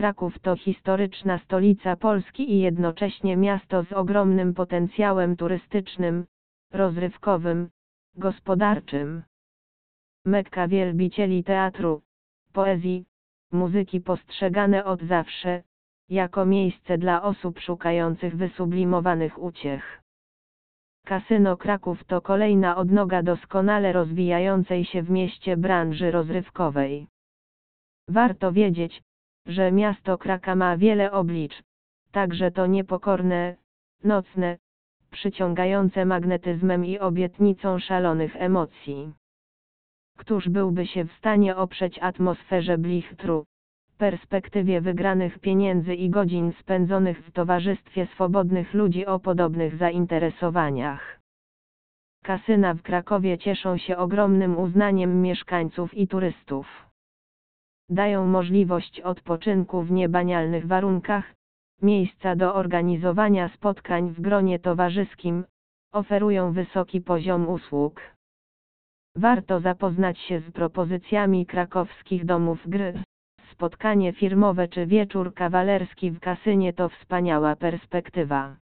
Kraków to historyczna stolica Polski i jednocześnie miasto z ogromnym potencjałem turystycznym, rozrywkowym, gospodarczym. Mekka wielbicieli teatru, poezji, muzyki postrzegane od zawsze, jako miejsce dla osób szukających wysublimowanych uciech. Kasyno Kraków to kolejna odnoga doskonale rozwijającej się w mieście branży rozrywkowej. Warto wiedzieć, że miasto Kraka ma wiele oblicz, także to niepokorne, nocne, przyciągające magnetyzmem i obietnicą szalonych emocji. Któż byłby się w stanie oprzeć atmosferze blichtru, perspektywie wygranych pieniędzy i godzin spędzonych w towarzystwie swobodnych ludzi o podobnych zainteresowaniach. Kasyna w Krakowie cieszą się ogromnym uznaniem mieszkańców i turystów. Dają możliwość odpoczynku w niebanialnych warunkach, miejsca do organizowania spotkań w gronie towarzyskim, oferują wysoki poziom usług. Warto zapoznać się z propozycjami krakowskich domów gry. Spotkanie firmowe czy wieczór kawalerski w kasynie to wspaniała perspektywa.